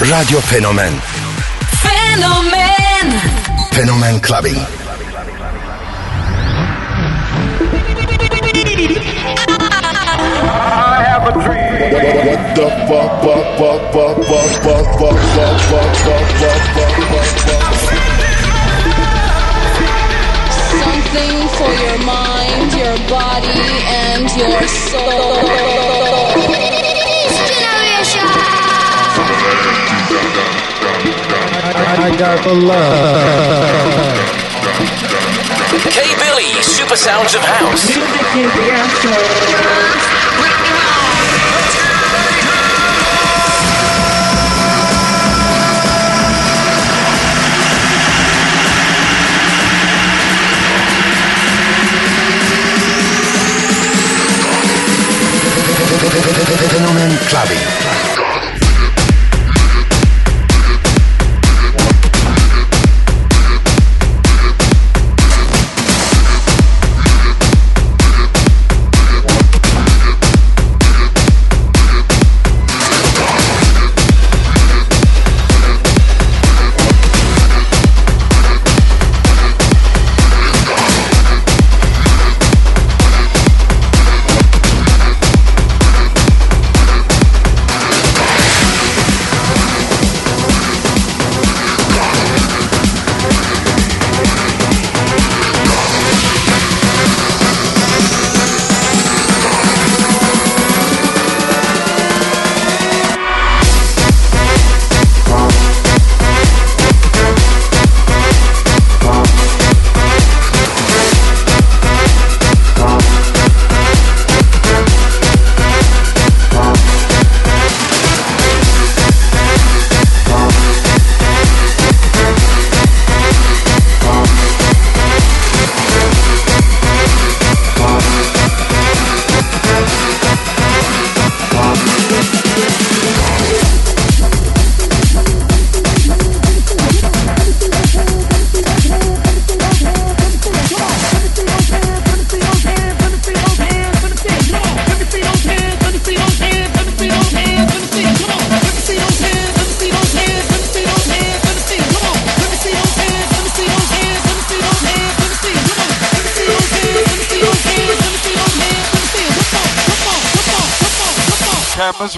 Radio Fenomen Fenomen Fenomen Clubbing. I have a dream. What the fuck, fuck, fuck, fuck, fuck, fuck, fuck, fuck, fuck, fuck, fuck, fuck, fuck, fuck. Something for your mind, your body, and your soul. Got the love. K Billy, Super Sounds of House. Fenomen Clubbing.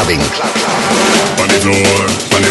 Clubbing. On the floor,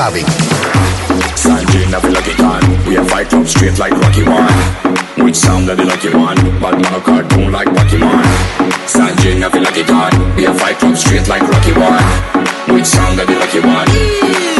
clubbing. Sanjina feel like a gun. We have fight club straight like Rocky One. Which sound that the lucky one? But man cartoon like Pokemon. Sanjina feel like a gun. We have fight club straight like Rocky One. Which sound that the lucky one?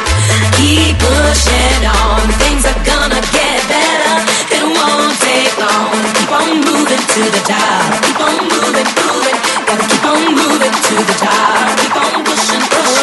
Keep pushing on. Things are gonna get better. It won't take long. Keep on moving to the top. Keep on moving, moving. Gotta keep on moving to the top. Keep on pushing, pushing.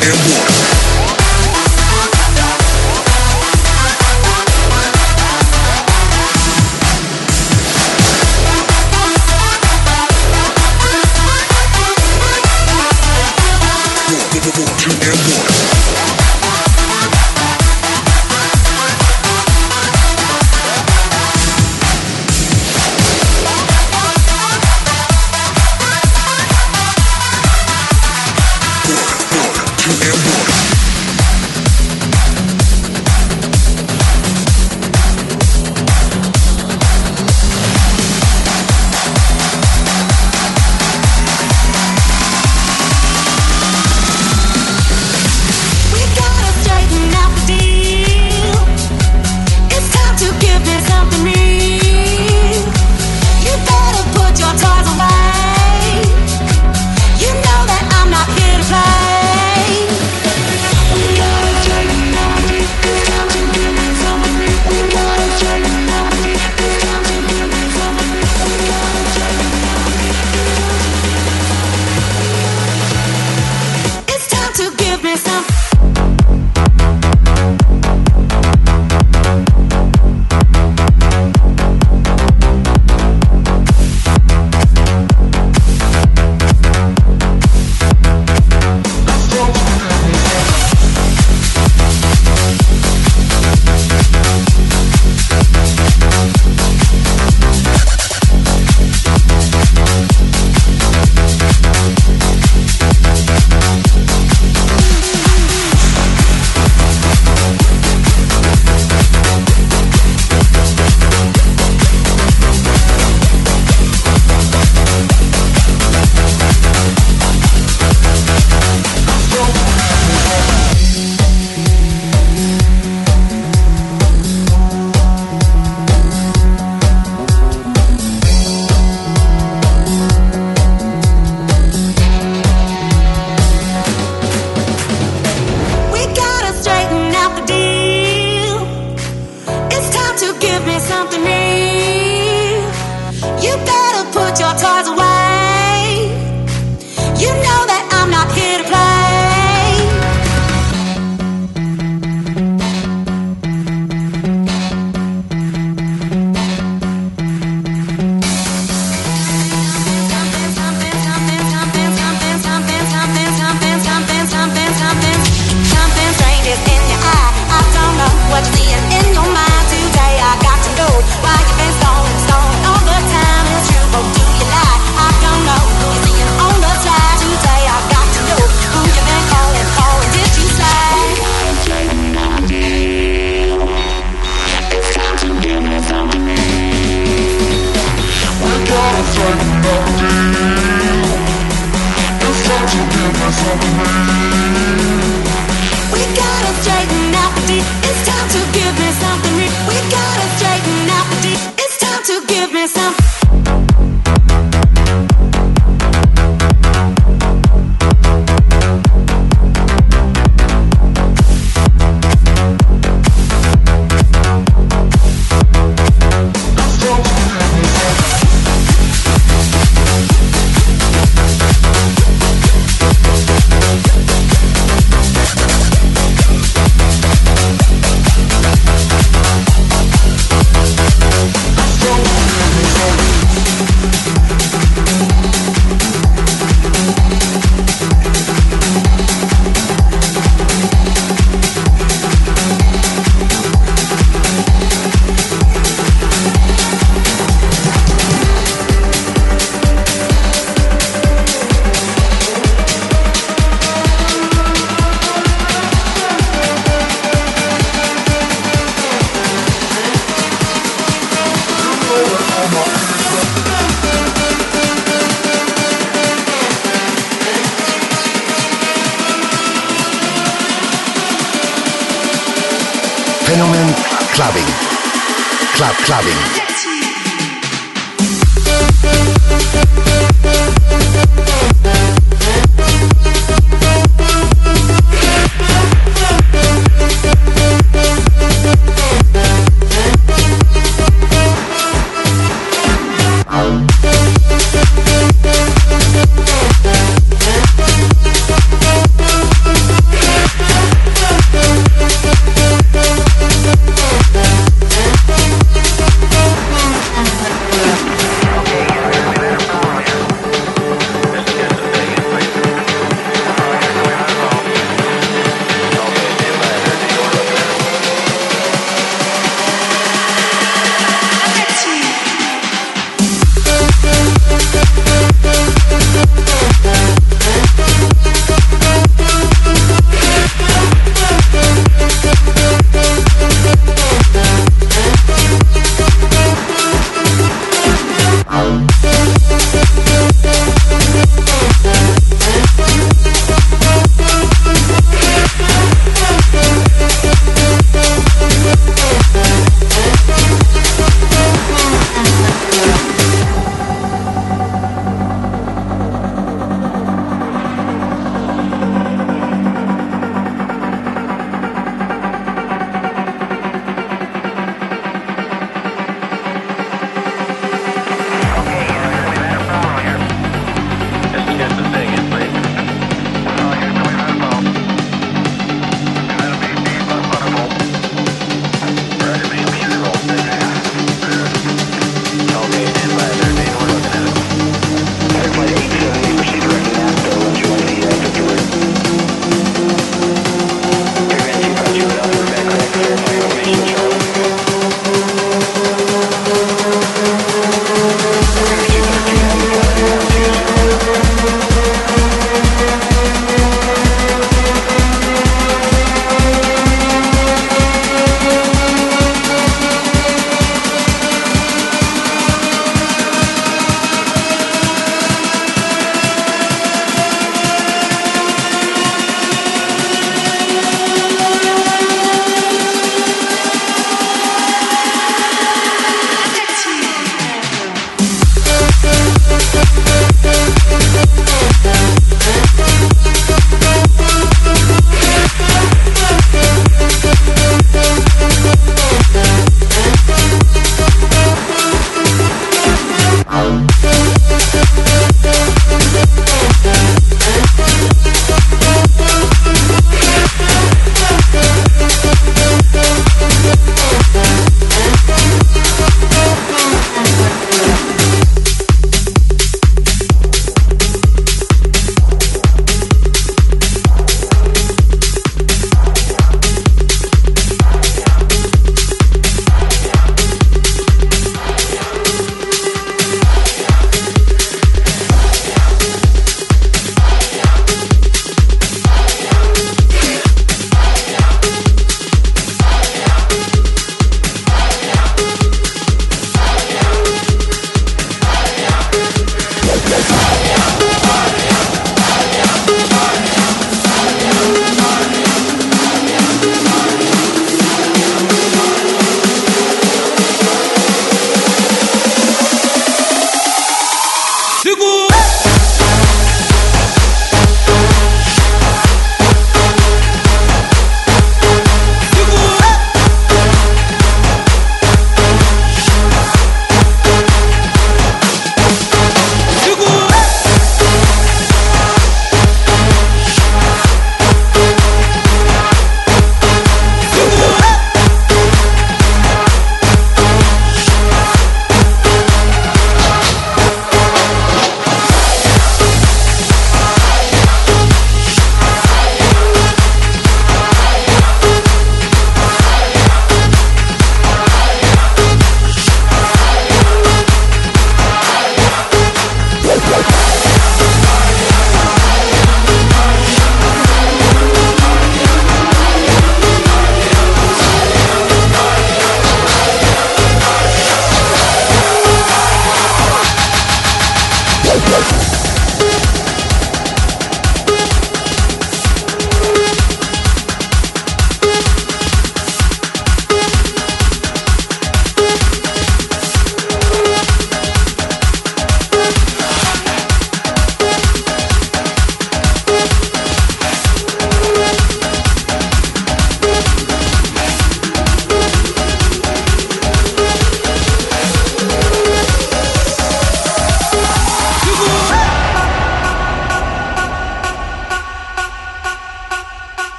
And one.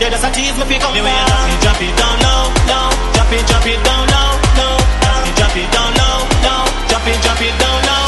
Yeah, that's a tease me pick up me when you drop it, drop it down low, low. Drop it, drop it down low, low. Drop it, drop it down low, low. Drop it, drop it down low.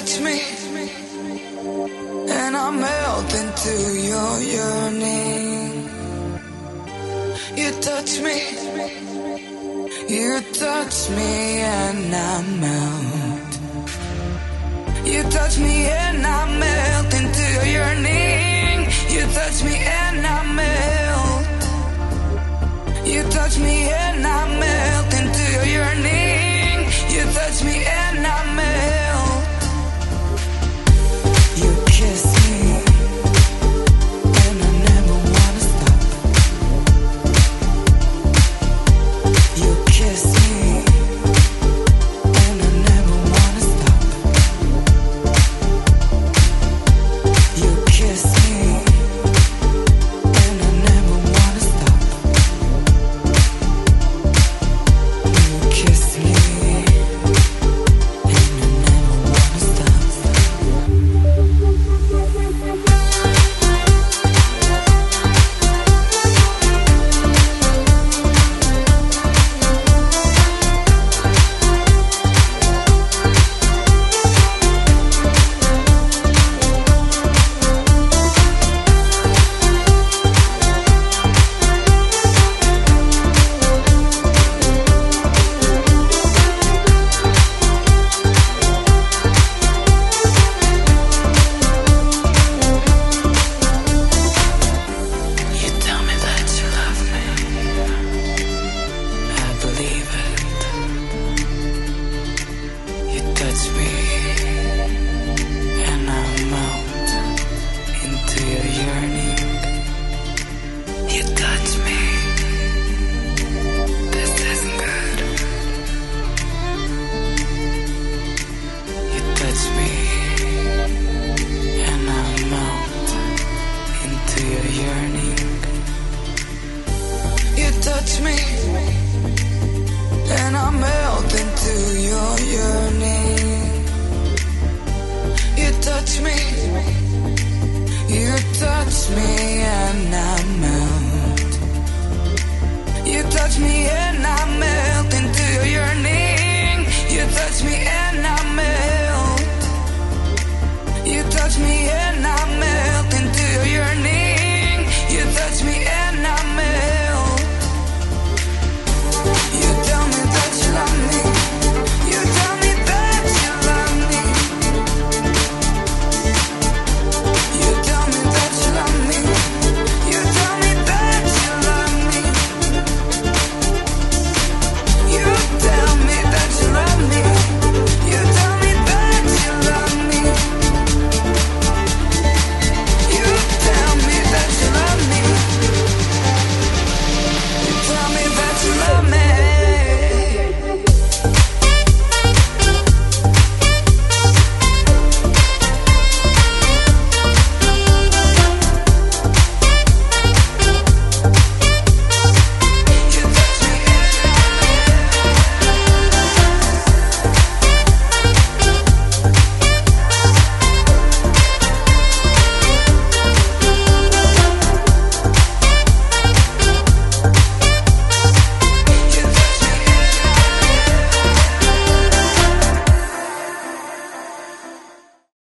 touch me, and I melt into your yearning. You touch me, you touch me, and I melt. You touch me, and I melt into your yearning. You touch me, and I melt. You touch me, and I melt.